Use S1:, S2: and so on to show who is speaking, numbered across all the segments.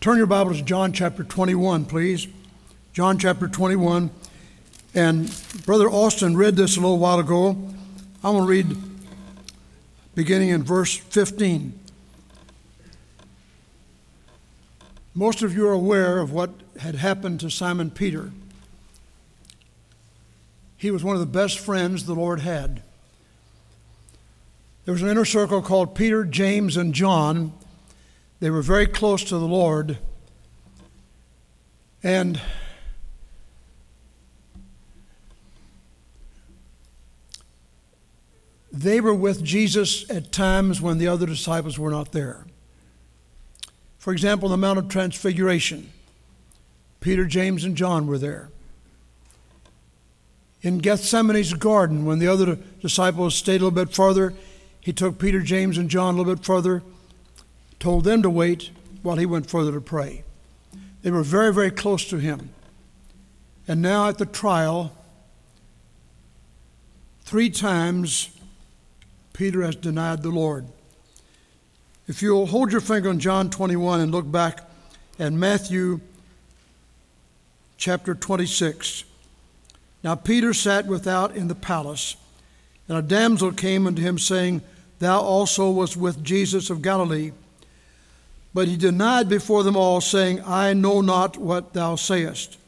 S1: Turn your Bibles to John chapter 21, please. John chapter 21. And Brother Austin read this a little while ago. I'm going to read beginning in verse 15. Most of you are aware of what had happened to Simon Peter. He was one of the best friends the Lord had. There was an inner circle called Peter, James, and John. They were very close to the Lord. And they were with Jesus at times when the other disciples were not there. For example, the Mount of Transfiguration, Peter, James, and John were there. In Gethsemane's garden, when the other disciples stayed a little bit farther, he took Peter, James, and John a little bit further, told them to wait while he went further to pray. They were very, very close to him. And now at the trial, three times Peter has denied the Lord. If you'll hold your finger on John 21 and look back at Matthew chapter 26. Now Peter sat without in the palace, and a damsel came unto him, saying, Thou also wast with Jesus of Galilee. But he denied before them all, saying, I know not what thou sayest.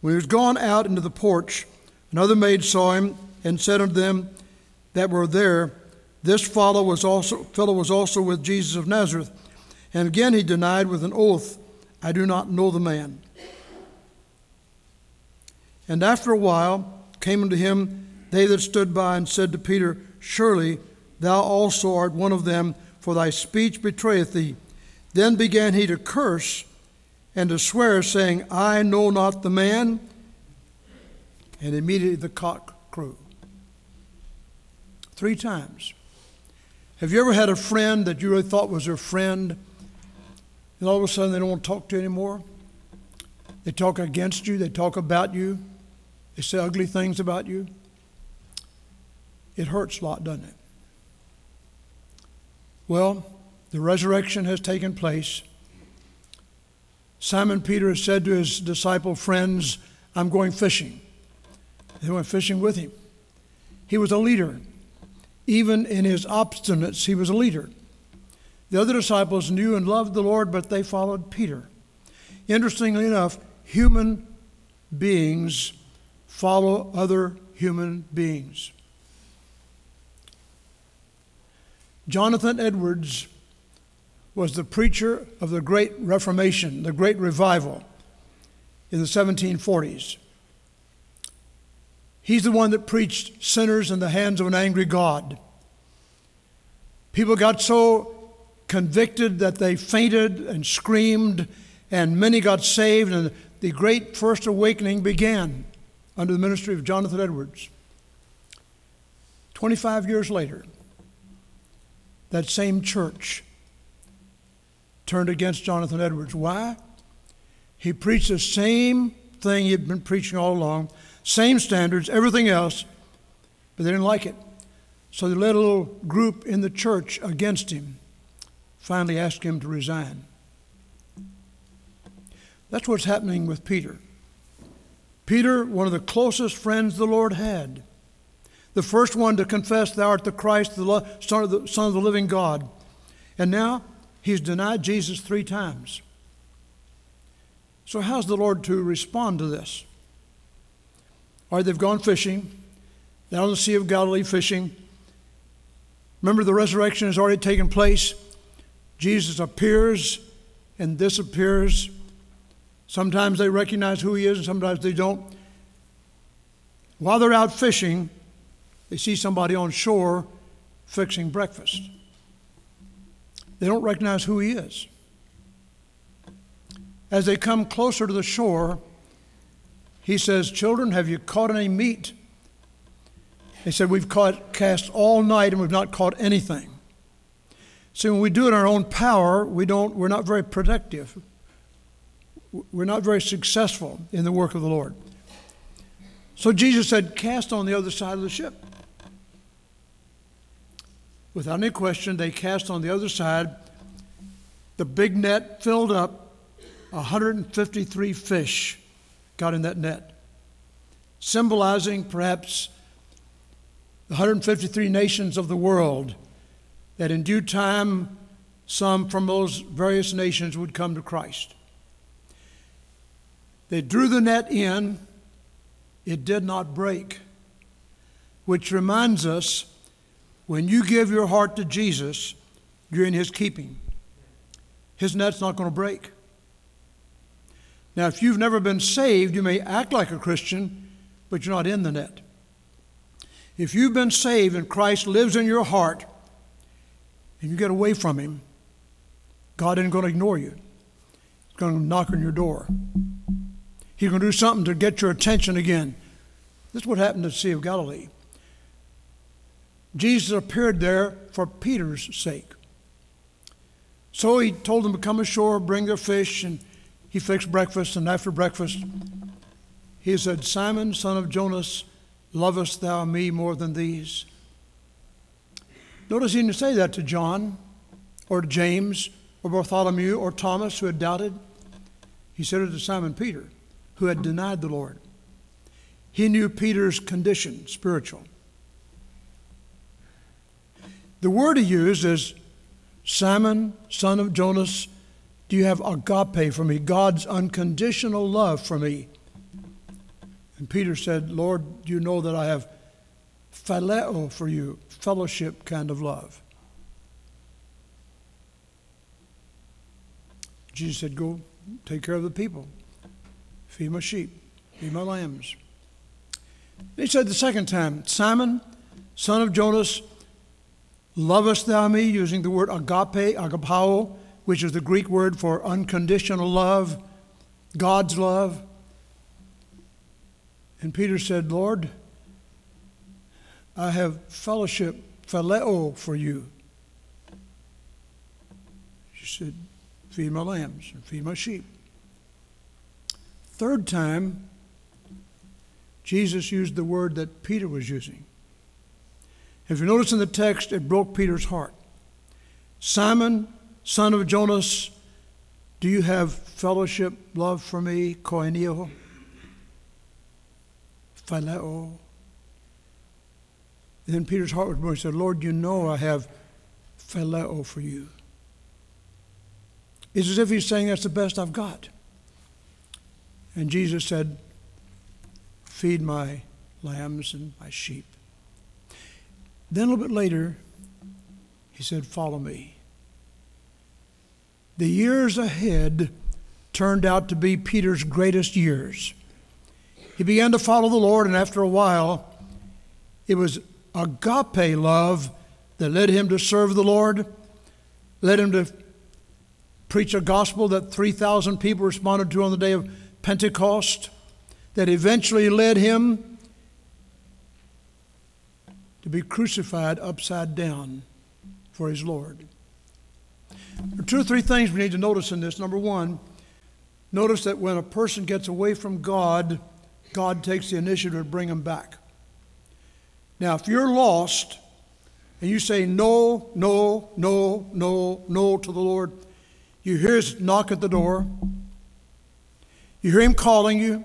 S1: When he was gone out into the porch, another maid saw him and said unto them that were there, This fellow was also, fellow was also with Jesus of Nazareth. And again he denied with an oath, I do not know the man. And after a while came unto him they that stood by and said to Peter, Surely thou also art one of them, for thy speech betrayeth thee. Then began he to curse and to swear, saying, I know not the man. And immediately the cock crew. Three times. Have you ever had a friend that you really thought was your friend, and all of a sudden they don't want to talk to you anymore? They talk against you, they talk about you, they say ugly things about you. It hurts a lot, doesn't it? Well, the resurrection has taken place. Simon Peter said to his disciple friends, I'm going fishing. They went fishing with him. He was a leader. Even in his obstinacy, he was a leader. The other disciples knew and loved the Lord, but they followed Peter. Interestingly enough, human beings follow other human beings. Jonathan Edwards was the preacher of the Great Reformation, the Great Revival in the 1740s. He's the one that preached sinners in the hands of an angry God. People got so convicted that they fainted and screamed, and many got saved, and the great first awakening began under the ministry of Jonathan Edwards. 25 years later, that same church turned against Jonathan Edwards. Why? He preached the same thing he'd been preaching all along, same standards, everything else, but they didn't like it. So they led a little group in the church against him, finally asked him to resign. That's what's happening with Peter. Peter, one of the closest friends the Lord had, the first one to confess, Thou art the Christ, the Son of the, Son of the living God. And now he's denied Jesus three times. So, how's the Lord to respond to this? All right, they've gone fishing, down the Sea of Galilee fishing. Remember, the resurrection has already taken place. Jesus appears and disappears. Sometimes they recognize who he is, and sometimes they don't. While they're out fishing, they see somebody on shore fixing breakfast. They don't recognize who he is. As they come closer to the shore, he says, Children, have you caught any meat? They said, We've caught, cast all night and we've not caught anything. See, when we do it in our own power, we don't, we're not very productive. We're not very successful in the work of the Lord. So Jesus said, Cast on the other side of the ship. Without any question, they cast on the other side. the big net filled up, 153 fish got in that net, symbolizing perhaps the 153 nations of the world that in due time some from those various nations would come to Christ. They drew the net in, it did not break, which reminds us when you give your heart to Jesus, you're in His keeping. His net's not going to break. Now, if you've never been saved, you may act like a Christian, but you're not in the net. If you've been saved and Christ lives in your heart and you get away from Him, God isn't going to ignore you. He's going to knock on your door. He's going to do something to get your attention again. This is what happened at the Sea of Galilee. Jesus appeared there for Peter's sake. So he told them to come ashore, bring their fish, and he fixed breakfast. And after breakfast, he said, Simon, son of Jonas, lovest thou me more than these? Notice he didn't say that to John or to James or Bartholomew or Thomas who had doubted. He said it to Simon Peter who had denied the Lord. He knew Peter's condition, spiritual. The word he used is Simon, son of Jonas, do you have agape for me, God's unconditional love for me? And Peter said, Lord, do you know that I have phileo for you, fellowship kind of love. Jesus said, Go take care of the people, feed my sheep, feed my lambs. He said the second time, Simon, son of Jonas, lovest thou me, using the word agape, agapao, which is the Greek word for unconditional love, God's love. And Peter said, Lord, I have fellowship, phileo, for you. She said, Feed my lambs and feed my sheep. Third time, Jesus used the word that Peter was using. If you notice in the text, it broke Peter's heart. Simon, son of Jonas, do you have fellowship, love for me, koineo? phileo. Then Peter's heart was broken. He said, Lord, you know I have phileo for you. It's as if he's saying that's the best I've got. And Jesus said, Feed my lambs and my sheep. Then a little bit later, he said, Follow me. The years ahead turned out to be Peter's greatest years. He began to follow the Lord, and after a while, it was agape love that led him to serve the Lord, led him to preach a gospel that 3,000 people responded to on the day of Pentecost, that eventually led him to be crucified upside down for his Lord. There are two or three things we need to notice in this. Number one, notice that when a person gets away from God, God takes the initiative to bring them back. Now, if you're lost and you say no, no, no, no, no to the Lord, you hear his knock at the door, you hear him calling you,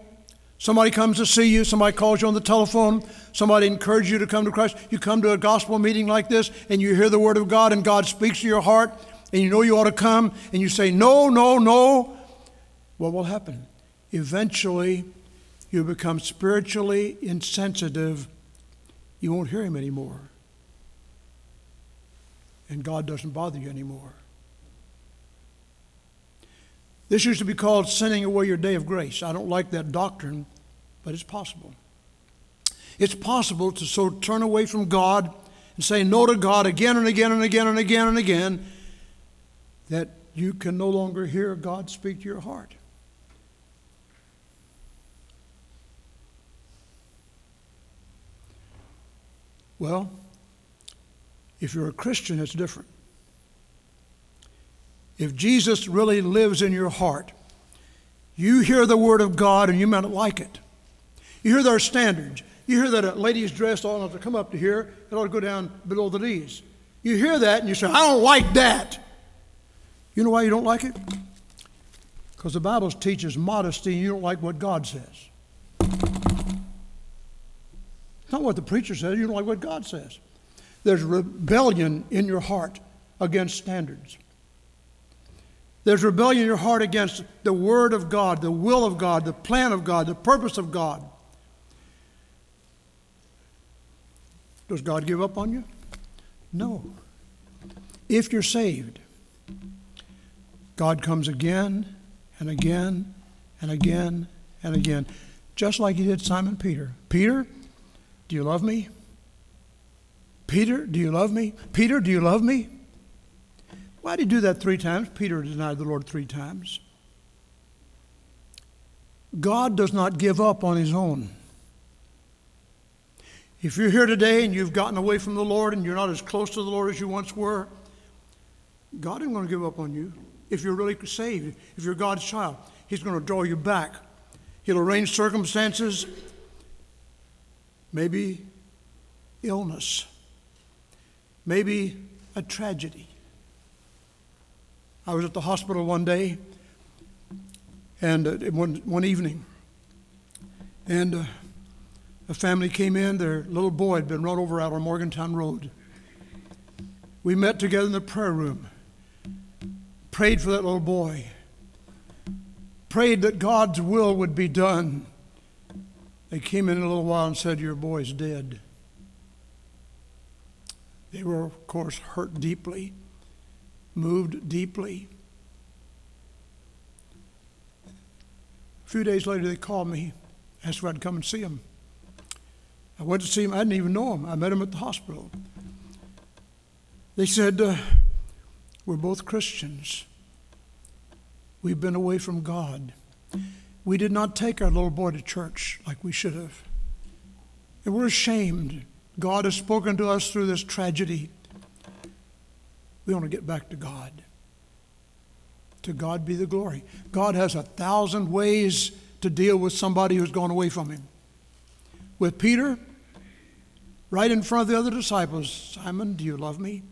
S1: Somebody comes to see you, somebody calls you on the telephone, somebody encourages you to come to Christ. You come to a gospel meeting like this and you hear the word of God and God speaks to your heart and you know you ought to come and you say, No, no, no. What will happen? Eventually, you become spiritually insensitive. You won't hear Him anymore. And God doesn't bother you anymore. This used to be called sending away your day of grace. I don't like that doctrine, but it's possible. It's possible to so turn away from God and say no to God again and again and again and again and again that you can no longer hear God speak to your heart. Well, if you're a Christian, it's different. If Jesus really lives in your heart, you hear the Word of God and you might not like it. You hear their standards. You hear that a lady's dress ought to come up to here, it ought to go down below the knees. You hear that and you say, I don't like that. You know why you don't like it? Because the Bible teaches modesty and you don't like what God says. Not what the preacher says, you don't like what God says. There's rebellion in your heart against standards. There's rebellion in your heart against the Word of God, the will of God, the plan of God, the purpose of God. Does God give up on you? No. If you're saved, God comes again and again and again and again, just like he did Simon Peter. Peter, do you love me? Peter, do you love me? Peter, do you love me? Why did he do that three times? Peter denied the Lord three times. God does not give up on his own. If you're here today and you've gotten away from the Lord and you're not as close to the Lord as you once were, God isn't going to give up on you. If you're really saved, if you're God's child, He's going to draw you back. He'll arrange circumstances, maybe illness, maybe a tragedy. I was at the hospital one day, and uh, one, one evening, and uh, a family came in. Their little boy had been run over out on Morgantown Road. We met together in the prayer room, prayed for that little boy, prayed that God's will would be done. They came in a little while and said, Your boy's dead. They were, of course, hurt deeply moved deeply. A few days later, they called me, asked if I'd come and see them. I went to see him. I didn't even know him. I met him at the hospital. They said, uh, We're both Christians. We've been away from God. We did not take our little boy to church like we should have. And we're ashamed. God has spoken to us through this tragedy. We want to get back to God. To God be the glory. God has a thousand ways to deal with somebody who's gone away from Him. With Peter, right in front of the other disciples Simon, do you love me?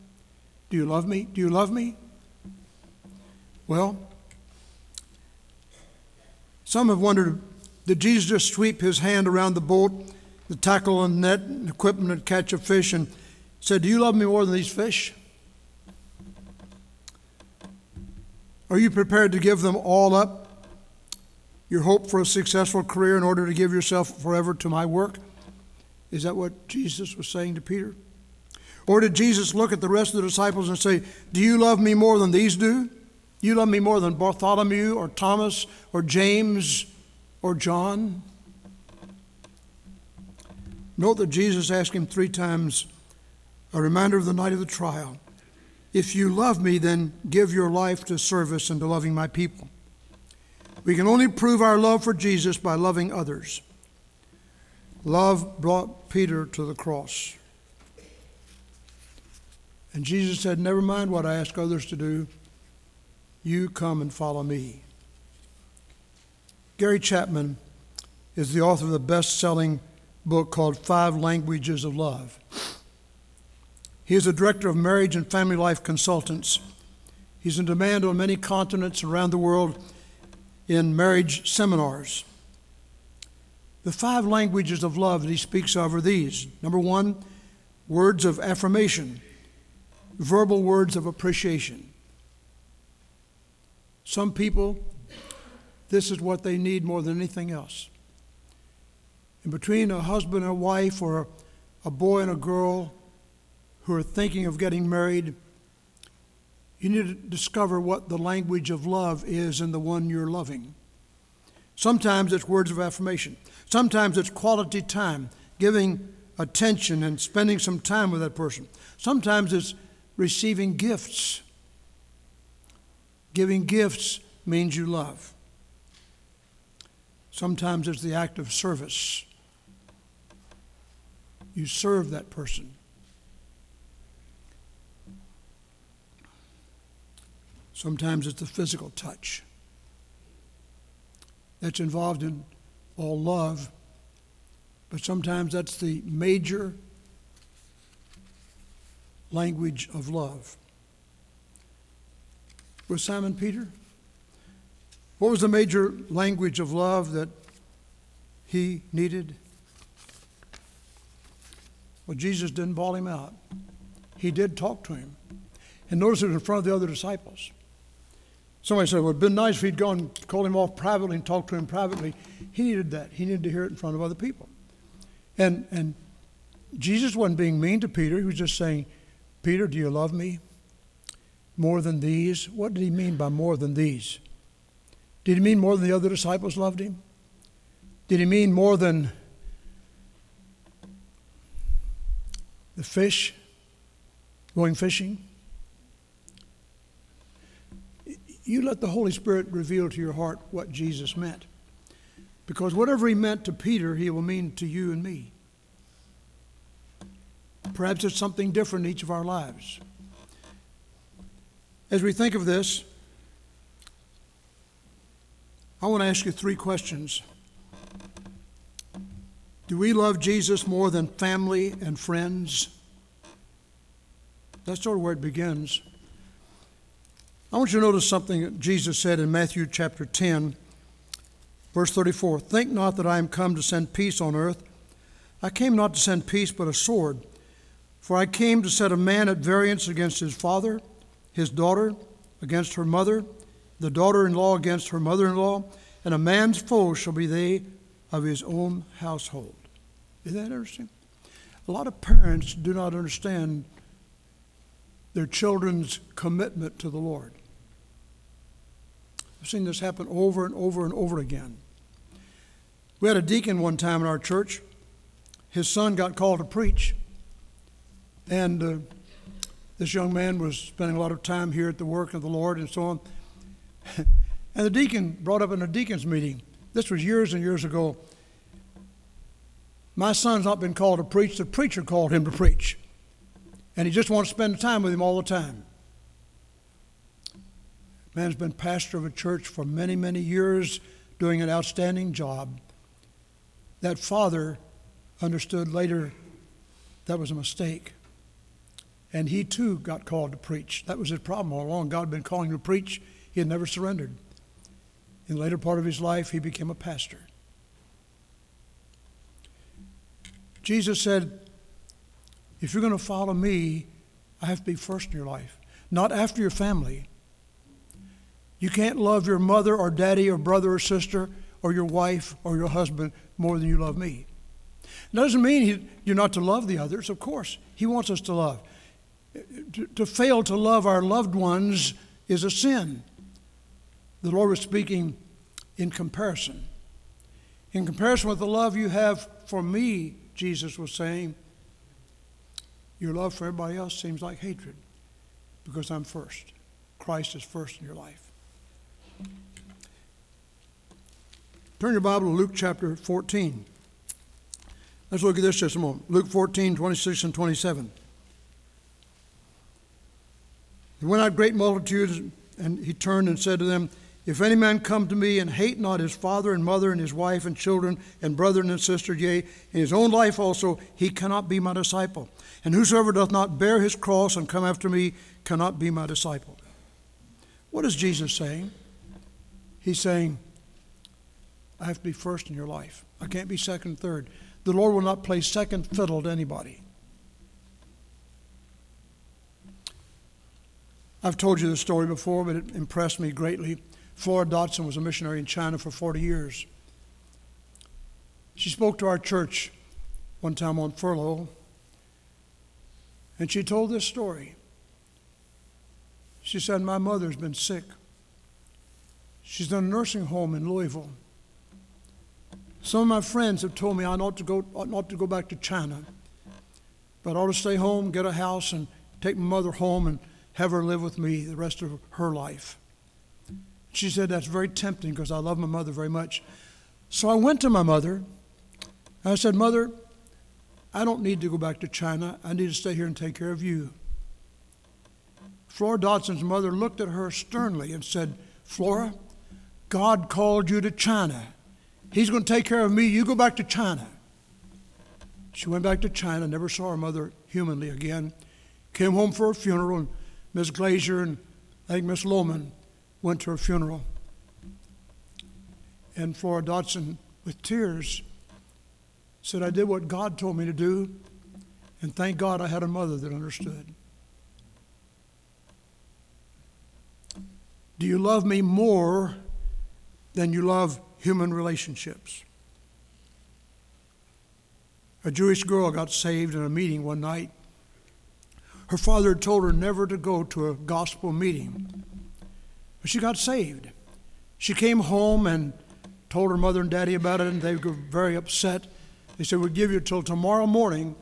S1: Do you love me? Do you love me? Well, some have wondered did Jesus just sweep his hand around the boat, the tackle and net and equipment to catch a fish and said, Do you love me more than these fish? Are you prepared to give them all up? Your hope for a successful career in order to give yourself forever to my work? Is that what Jesus was saying to Peter? Or did Jesus look at the rest of the disciples and say, Do you love me more than these do? You love me more than Bartholomew or Thomas or James or John? Note that Jesus asked him three times, a reminder of the night of the trial. If you love me, then give your life to service and to loving my people. We can only prove our love for Jesus by loving others. Love brought Peter to the cross. And Jesus said, Never mind what I ask others to do, you come and follow me. Gary Chapman is the author of the best selling book called Five Languages of Love. He is a director of marriage and family life consultants. He's in demand on many continents around the world in marriage seminars. The five languages of love that he speaks of are these number one, words of affirmation, verbal words of appreciation. Some people, this is what they need more than anything else. And between a husband and a wife, or a boy and a girl, who are thinking of getting married, you need to discover what the language of love is in the one you're loving. Sometimes it's words of affirmation, sometimes it's quality time, giving attention and spending some time with that person. Sometimes it's receiving gifts. Giving gifts means you love. Sometimes it's the act of service. You serve that person. Sometimes it's the physical touch that's involved in all love, but sometimes that's the major language of love. with Simon Peter? What was the major language of love that he needed? Well, Jesus didn't bawl him out. He did talk to him. And notice it in front of the other disciples. Somebody said, well, it'd been nice if he'd gone, called him off privately and talked to him privately. He needed that. He needed to hear it in front of other people. And, and Jesus wasn't being mean to Peter. He was just saying, Peter, do you love me more than these? What did he mean by more than these? Did he mean more than the other disciples loved him? Did he mean more than the fish going fishing? You let the Holy Spirit reveal to your heart what Jesus meant. Because whatever he meant to Peter, he will mean to you and me. Perhaps it's something different in each of our lives. As we think of this, I want to ask you three questions. Do we love Jesus more than family and friends? That's sort of where it begins. I want you to notice something that Jesus said in Matthew chapter 10, verse 34 Think not that I am come to send peace on earth. I came not to send peace, but a sword. For I came to set a man at variance against his father, his daughter against her mother, the daughter in law against her mother in law, and a man's foes shall be they of his own household. Isn't that interesting? A lot of parents do not understand their children's commitment to the Lord. I've seen this happen over and over and over again. We had a deacon one time in our church. His son got called to preach. And uh, this young man was spending a lot of time here at the work of the Lord and so on. and the deacon brought up in a deacon's meeting, this was years and years ago. My son's not been called to preach, the preacher called him to preach. And he just wants to spend time with him all the time. Man's been pastor of a church for many, many years, doing an outstanding job. That father understood later that was a mistake. And he too got called to preach. That was his problem all along. God had been calling him to preach, he had never surrendered. In the later part of his life, he became a pastor. Jesus said, If you're going to follow me, I have to be first in your life, not after your family. You can't love your mother or daddy or brother or sister or your wife or your husband more than you love me. It doesn't mean he, you're not to love the others, of course. He wants us to love to, to fail to love our loved ones is a sin. The Lord was speaking in comparison. In comparison with the love you have for me, Jesus was saying, your love for everybody else seems like hatred because I'm first. Christ is first in your life. Turn your Bible to Luke chapter 14. Let's look at this just a moment. Luke 14, 26 and 27. There went out great multitudes, and he turned and said to them, If any man come to me and hate not his father and mother and his wife and children and brethren and sisters, yea, and his own life also, he cannot be my disciple. And whosoever doth not bear his cross and come after me cannot be my disciple. What is Jesus saying? He's saying, I have to be first in your life. I can't be second, third. The Lord will not play second fiddle to anybody. I've told you this story before, but it impressed me greatly. Flora Dodson was a missionary in China for 40 years. She spoke to our church one time on furlough, and she told this story. She said, My mother's been sick. She's in a nursing home in Louisville. Some of my friends have told me I ought to go, ought not to go back to China, but I ought to stay home, get a house, and take my mother home and have her live with me the rest of her life. She said, That's very tempting because I love my mother very much. So I went to my mother. And I said, Mother, I don't need to go back to China. I need to stay here and take care of you. Flora Dodson's mother looked at her sternly and said, Flora, God called you to China. He's going to take care of me. You go back to China. She went back to China, never saw her mother humanly again, came home for a funeral, and Ms. Glazier and I think Miss Lohman went to her funeral. And Flora Dodson, with tears, said, I did what God told me to do, and thank God I had a mother that understood. Do you love me more than you love human relationships? A Jewish girl got saved in a meeting one night. Her father had told her never to go to a gospel meeting, but she got saved. She came home and told her mother and daddy about it, and they were very upset. They said, We'll give you till tomorrow morning.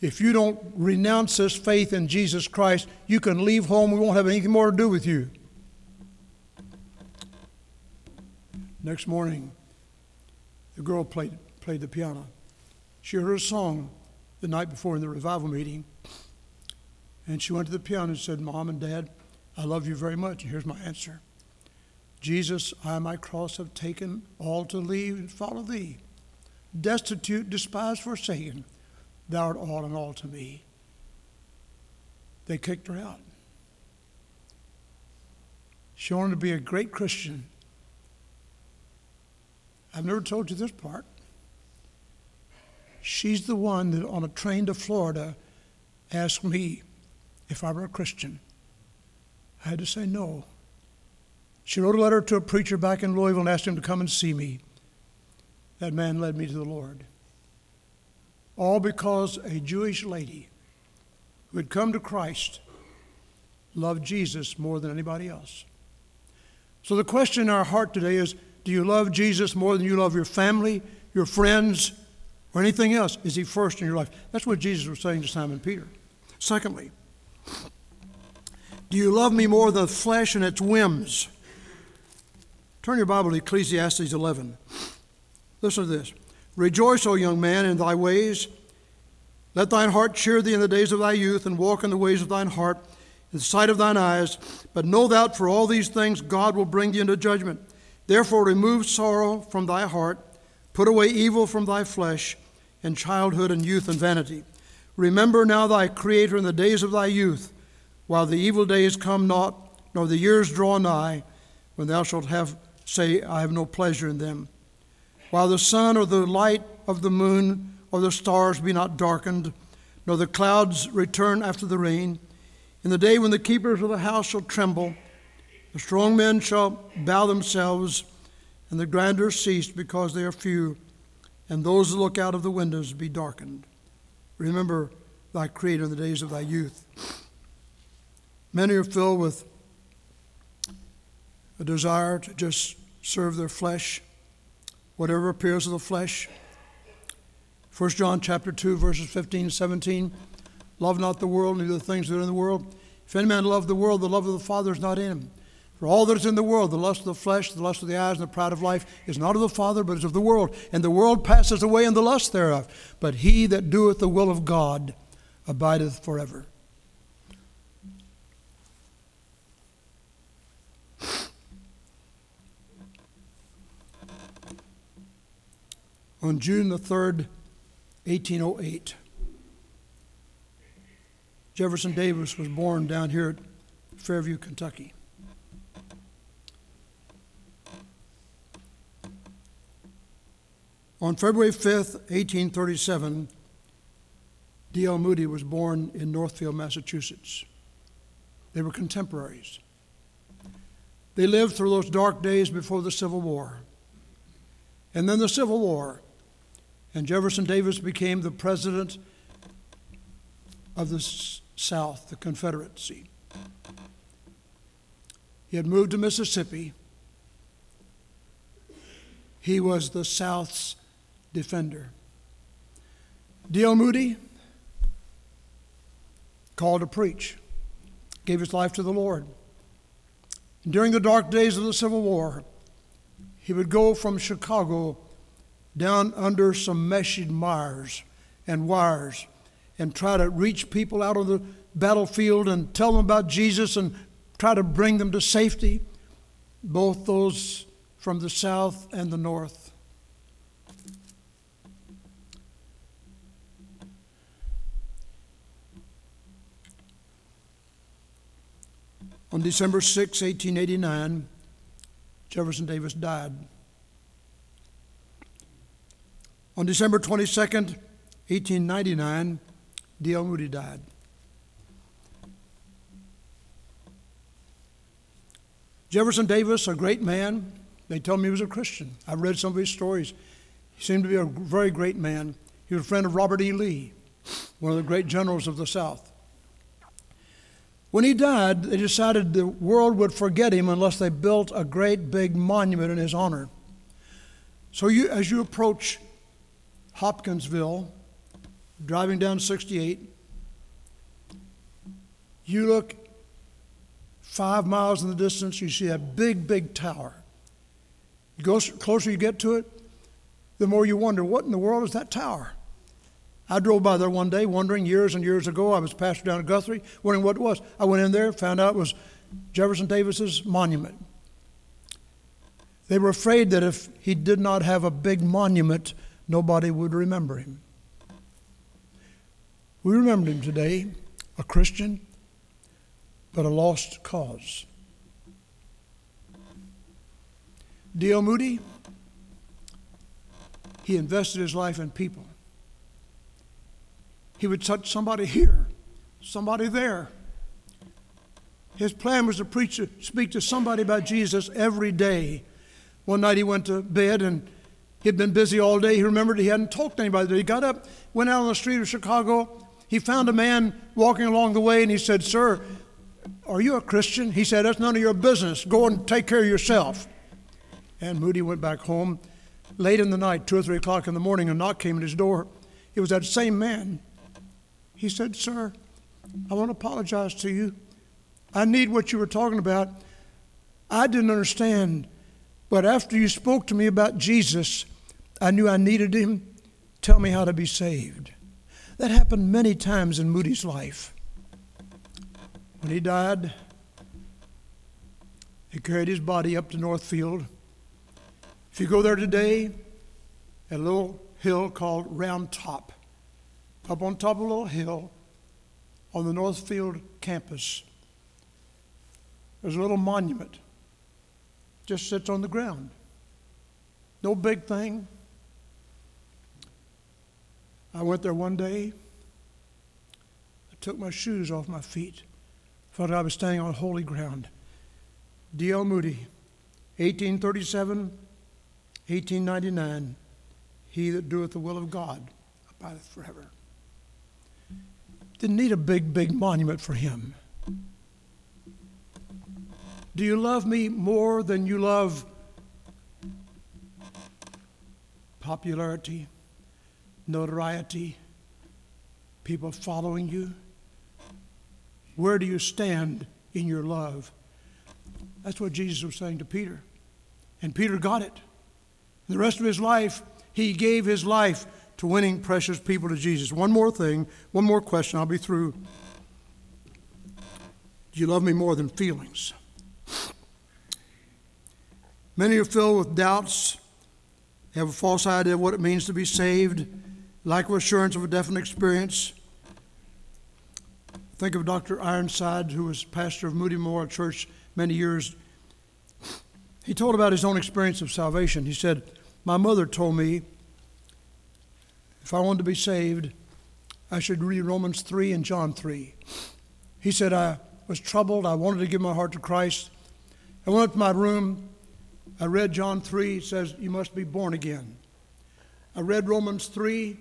S1: If you don't renounce this faith in Jesus Christ, you can leave home. We won't have anything more to do with you. Next morning, the girl played, played the piano. She heard a song the night before in the revival meeting, and she went to the piano and said, Mom and Dad, I love you very much. And here's my answer Jesus, I my cross have taken, all to leave and follow thee. Destitute, despised, forsaken, thou art all in all to me. They kicked her out. She wanted to be a great Christian. I've never told you this part. She's the one that on a train to Florida asked me if I were a Christian. I had to say no. She wrote a letter to a preacher back in Louisville and asked him to come and see me. That man led me to the Lord. All because a Jewish lady who had come to Christ loved Jesus more than anybody else. So the question in our heart today is do you love Jesus more than you love your family, your friends, or anything else? Is he first in your life? That's what Jesus was saying to Simon Peter. Secondly, do you love me more than the flesh and its whims? Turn your Bible to Ecclesiastes 11. Listen to this. Rejoice, O young man, in thy ways. Let thine heart cheer thee in the days of thy youth, and walk in the ways of thine heart, in the sight of thine eyes. But know that for all these things God will bring thee into judgment. Therefore, remove sorrow from thy heart, put away evil from thy flesh, and childhood and youth and vanity. Remember now thy Creator in the days of thy youth while the evil days come not, nor the years draw nigh, when thou shalt have say, I have no pleasure in them. While the sun or the light of the moon or the stars be not darkened, nor the clouds return after the rain, in the day when the keepers of the house shall tremble, the strong men shall bow themselves, and the grandeur cease because they are few, and those that look out of the windows be darkened. Remember thy Creator in the days of thy youth. Many are filled with a desire to just serve their flesh, whatever appears to the flesh. 1 John chapter 2, verses 15 and 17. Love not the world, neither the things that are in the world. If any man love the world, the love of the Father is not in him. For all that is in the world, the lust of the flesh, the lust of the eyes, and the pride of life, is not of the Father, but is of the world. And the world passes away in the lust thereof. But he that doeth the will of God abideth forever. on June the 3rd, 1808. Jefferson Davis was born down here at Fairview, Kentucky. On February 5th, 1837, D.L. Moody was born in Northfield, Massachusetts. They were contemporaries. They lived through those dark days before the Civil War. And then the Civil War and Jefferson Davis became the president of the South, the Confederacy. He had moved to Mississippi. He was the South's defender. D.L. Moody called to preach, gave his life to the Lord. And during the dark days of the Civil War, he would go from Chicago down under some meshed mires and wires and try to reach people out on the battlefield and tell them about Jesus and try to bring them to safety, both those from the south and the north. On December 6, 1889, Jefferson Davis died. On December 22nd, 1899, D.L. Moody died. Jefferson Davis, a great man, they tell me he was a Christian. I've read some of his stories. He seemed to be a very great man. He was a friend of Robert E. Lee, one of the great generals of the South. When he died, they decided the world would forget him unless they built a great big monument in his honor. So, you, as you approach Hopkinsville, driving down 68, you look five miles in the distance, you see a big, big tower. Go closer you get to it, the more you wonder, what in the world is that tower? I drove by there one day wondering, years and years ago, I was pastor down at Guthrie, wondering what it was. I went in there, found out it was Jefferson Davis's monument. They were afraid that if he did not have a big monument, nobody would remember him. We remember him today, a Christian, but a lost cause. D.L. Moody, he invested his life in people. He would touch somebody here, somebody there. His plan was to preach, speak to somebody about Jesus every day. One night he went to bed and he'd been busy all day. He remembered he hadn't talked to anybody. He got up, went out on the street of Chicago. He found a man walking along the way and he said, Sir, are you a Christian? He said, That's none of your business. Go and take care of yourself. And Moody went back home late in the night, two or three o'clock in the morning, a knock came at his door. It was that same man. He said, Sir, I want to apologize to you. I need what you were talking about. I didn't understand, but after you spoke to me about Jesus, I knew I needed him. Tell me how to be saved. That happened many times in Moody's life. When he died, they carried his body up to Northfield. If you go there today, a little hill called Round Top, up on top of a little hill on the Northfield campus. There's a little monument. Just sits on the ground. No big thing. I went there one day. I took my shoes off my feet. Felt I was standing on holy ground. D.L. Moody, 1837, 1899. He that doeth the will of God abideth forever. Didn't need a big, big monument for him. Do you love me more than you love popularity, notoriety, people following you? Where do you stand in your love? That's what Jesus was saying to Peter. And Peter got it. the rest of his life, he gave his life to winning precious people to Jesus. One more thing, one more question, I'll be through. Do you love me more than feelings? Many are filled with doubts, have a false idea of what it means to be saved, lack of assurance of a definite experience. Think of Dr. Ironside, who was pastor of Moody Memorial Church many years. He told about his own experience of salvation. He said, My mother told me if I wanted to be saved, I should read Romans 3 and John 3. He said, I was troubled. I wanted to give my heart to Christ. I went up to my room. I read John 3. It says, You must be born again. I read Romans 3.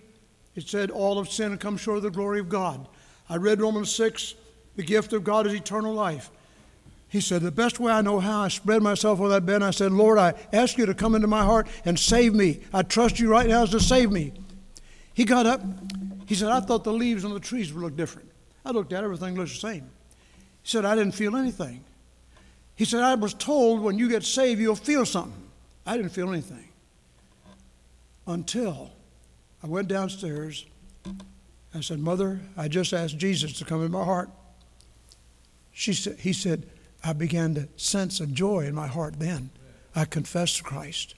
S1: It said, All of sin and come short of the glory of God. I read Romans 6. The gift of God is eternal life. He said, The best way I know how, I spread myself on that bed I said, Lord, I ask you to come into my heart and save me. I trust you right now to save me. He got up. He said, I thought the leaves on the trees would look different. I looked at everything looks the same. He said, I didn't feel anything. He said, I was told when you get saved, you'll feel something. I didn't feel anything. Until I went downstairs. I said, Mother, I just asked Jesus to come in my heart. She said, he said, I began to sense a joy in my heart then. I confessed to Christ.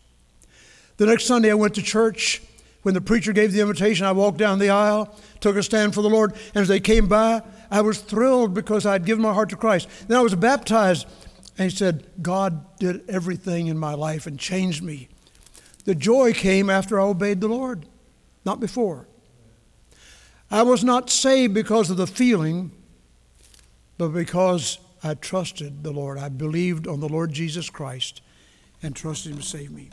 S1: The next Sunday, I went to church. When the preacher gave the invitation, I walked down the aisle, took a stand for the Lord, and as they came by, I was thrilled because I had given my heart to Christ. Then I was baptized, and he said, God did everything in my life and changed me. The joy came after I obeyed the Lord, not before. I was not saved because of the feeling, but because I trusted the Lord. I believed on the Lord Jesus Christ and trusted Him to save me.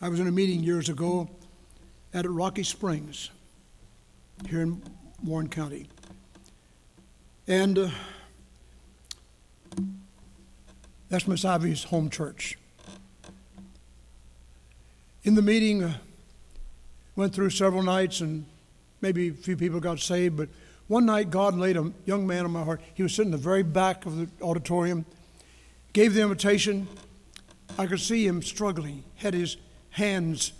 S1: I was in a meeting years ago at Rocky Springs here in Warren County. And uh, that's Miss home church. In the meeting, uh, went through several nights and maybe a few people got saved, but one night God laid a young man on my heart. He was sitting in the very back of the auditorium, gave the invitation. I could see him struggling, had his hands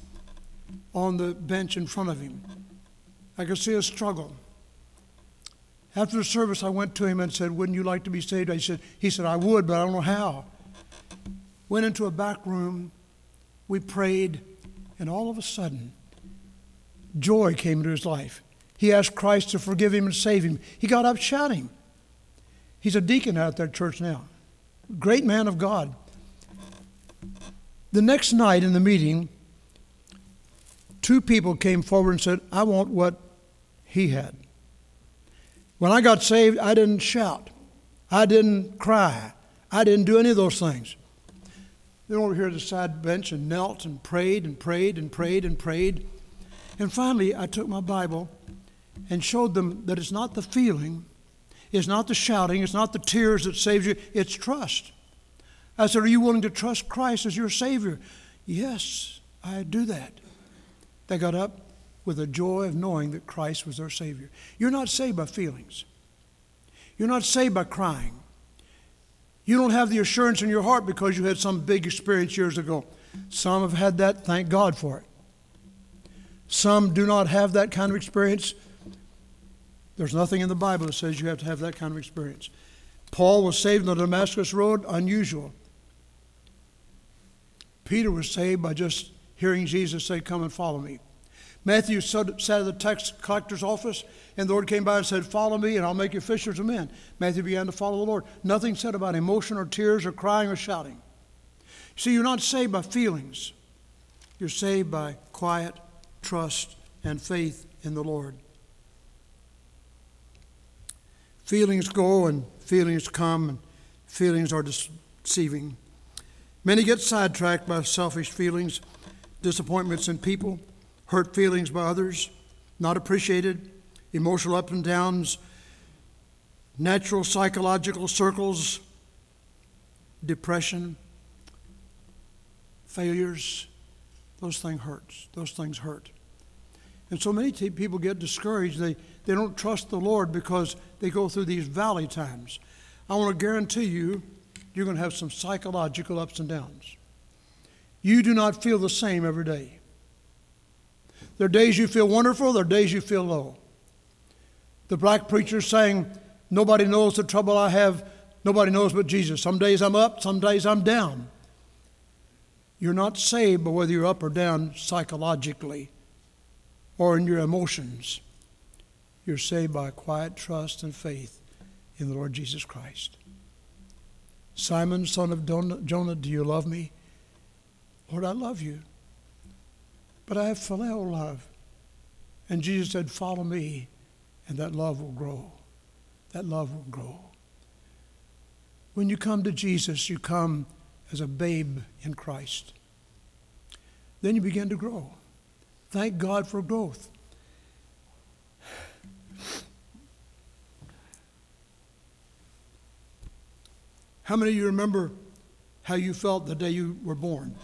S1: on the bench in front of him. I could see a struggle. After the service, I went to him and said, Wouldn't you like to be saved? I said, he said, I would, but I don't know how. Went into a back room, we prayed, and all of a sudden, joy came into his life. He asked Christ to forgive him and save him. He got up shouting. He's a deacon out at that church now. Great man of God. The next night in the meeting, two people came forward and said, I want what he had. When I got saved, I didn't shout. I didn't cry. I didn't do any of those things. They went over here to the side bench and knelt and prayed and prayed and prayed and prayed. And finally, I took my Bible and showed them that it's not the feeling, it's not the shouting, it's not the tears that saves you, it's trust. I said, Are you willing to trust Christ as your Savior? Yes, I do that. They got up with the joy of knowing that Christ was their Savior. You're not saved by feelings, you're not saved by crying. You don't have the assurance in your heart because you had some big experience years ago. Some have had that, thank God for it. Some do not have that kind of experience. There's nothing in the Bible that says you have to have that kind of experience. Paul was saved on the Damascus Road, unusual. Peter was saved by just hearing Jesus say, Come and follow me. Matthew sat at the tax collector's office, and the Lord came by and said, Follow me, and I'll make you fishers of men. Matthew began to follow the Lord. Nothing said about emotion or tears or crying or shouting. See, you're not saved by feelings, you're saved by quiet trust and faith in the Lord. Feelings go and feelings come, and feelings are deceiving. Many get sidetracked by selfish feelings, disappointments in people, hurt feelings by others, not appreciated, emotional ups and downs, natural psychological circles, depression, failures. Those things hurts. Those things hurt. And so many people get discouraged. They, they don't trust the Lord because they go through these valley times. I want to guarantee you, you're going to have some psychological ups and downs. You do not feel the same every day. There are days you feel wonderful, there are days you feel low. The black preacher saying, Nobody knows the trouble I have, nobody knows but Jesus. Some days I'm up, some days I'm down. You're not saved by whether you're up or down psychologically or in your emotions. You're saved by quiet trust and faith in the Lord Jesus Christ. Simon, son of Jonah, do you love me? Lord, I love you. But I have phileo love. And Jesus said, Follow me, and that love will grow. That love will grow. When you come to Jesus, you come as a babe in Christ. Then you begin to grow. Thank God for growth. How many of you remember how you felt the day you were born?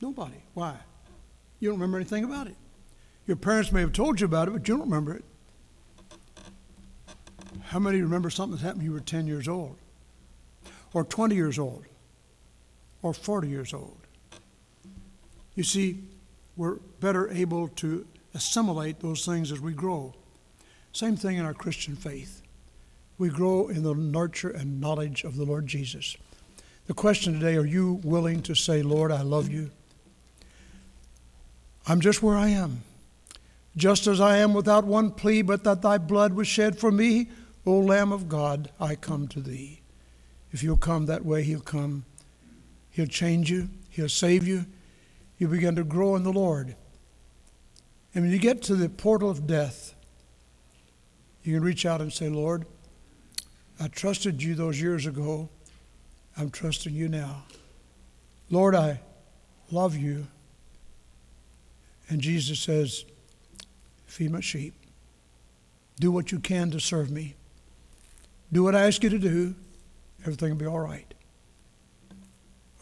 S1: Nobody. Why? You don't remember anything about it. Your parents may have told you about it, but you don't remember it. How many remember something that happened when you were 10 years old? Or 20 years old? Or 40 years old? You see, we're better able to assimilate those things as we grow. Same thing in our Christian faith. We grow in the nurture and knowledge of the Lord Jesus. The question today are you willing to say, Lord, I love you? I'm just where I am. Just as I am without one plea, but that thy blood was shed for me, O Lamb of God, I come to thee. If you'll come that way, he'll come. He'll change you, he'll save you. You begin to grow in the Lord. And when you get to the portal of death, you can reach out and say, Lord, I trusted you those years ago. I'm trusting you now. Lord, I love you. And Jesus says, Feed my sheep. Do what you can to serve me. Do what I ask you to do. Everything will be all right.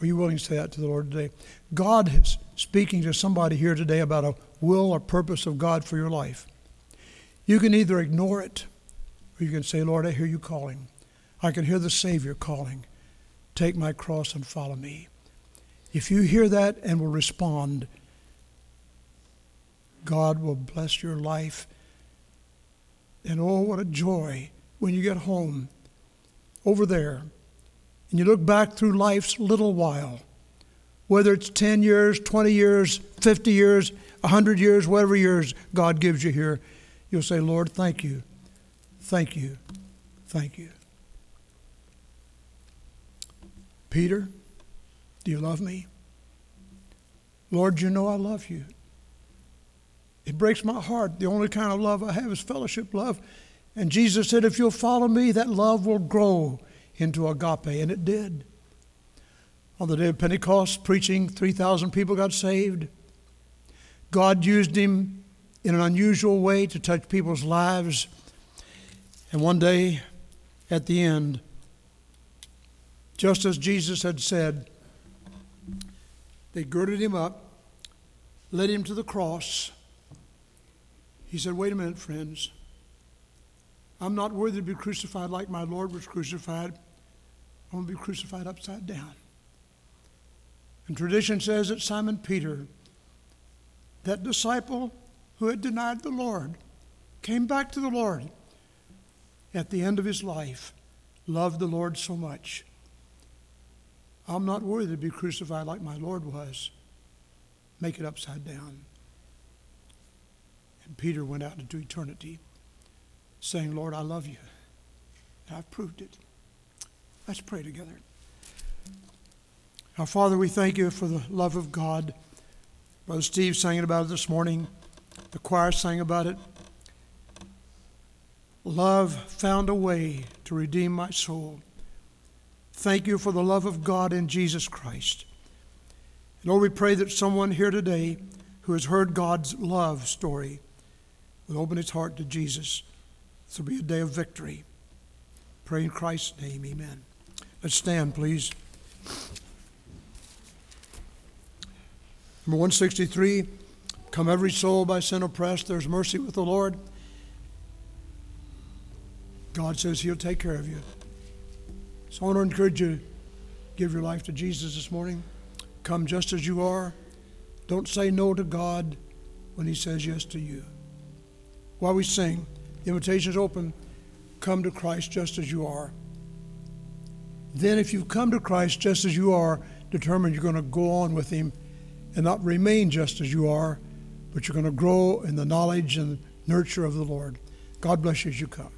S1: Are you willing to say that to the Lord today? God is speaking to somebody here today about a will or purpose of God for your life. You can either ignore it or you can say, Lord, I hear you calling. I can hear the Savior calling. Take my cross and follow me. If you hear that and will respond, God will bless your life. And oh, what a joy when you get home over there and you look back through life's little while, whether it's 10 years, 20 years, 50 years, 100 years, whatever years God gives you here, you'll say, Lord, thank you, thank you, thank you. Peter, do you love me? Lord, you know I love you. It breaks my heart. The only kind of love I have is phileo love. And Jesus said, if you'll follow me, that love will grow into agape. And it did. On the day of Pentecost, preaching, 3,000 people got saved. God used him in an unusual way to touch people's lives. And one day, at the end, just as Jesus had said, they girded him up, led him to the cross. He said, Wait a minute, friends. I'm not worthy to be crucified like my Lord was crucified. I'm going to be crucified upside down. And tradition says that Simon Peter, that disciple who had denied the Lord, came back to the Lord at the end of his life, loved the Lord so much. I'm not worthy to be crucified like my Lord was. Make it upside down. And Peter went out into eternity saying, Lord, I love you. I've proved it. Let's pray together. Our Father, we thank you for the love of God. Brother Steve sang about it this morning. The choir sang about it. Love found a way to redeem my soul. Thank you for the love of God in Jesus Christ. Lord, we pray that someone here today who has heard God's love story will open its heart to Jesus. This will be a day of victory. Pray in Christ's name, amen. Let's stand, please. Number 163 Come every soul by sin oppressed, there's mercy with the Lord. God says He'll take care of you. So I want to encourage you give your life to Jesus this morning. Come just as you are. Don't say no to God when He says yes to you. While we sing, the invitation is open. Come to Christ just as you are. Then, if you've come to Christ just as you are, determined you're going to go on with Him and not remain just as you are, but you're going to grow in the knowledge and nurture of the Lord. God bless you as you come.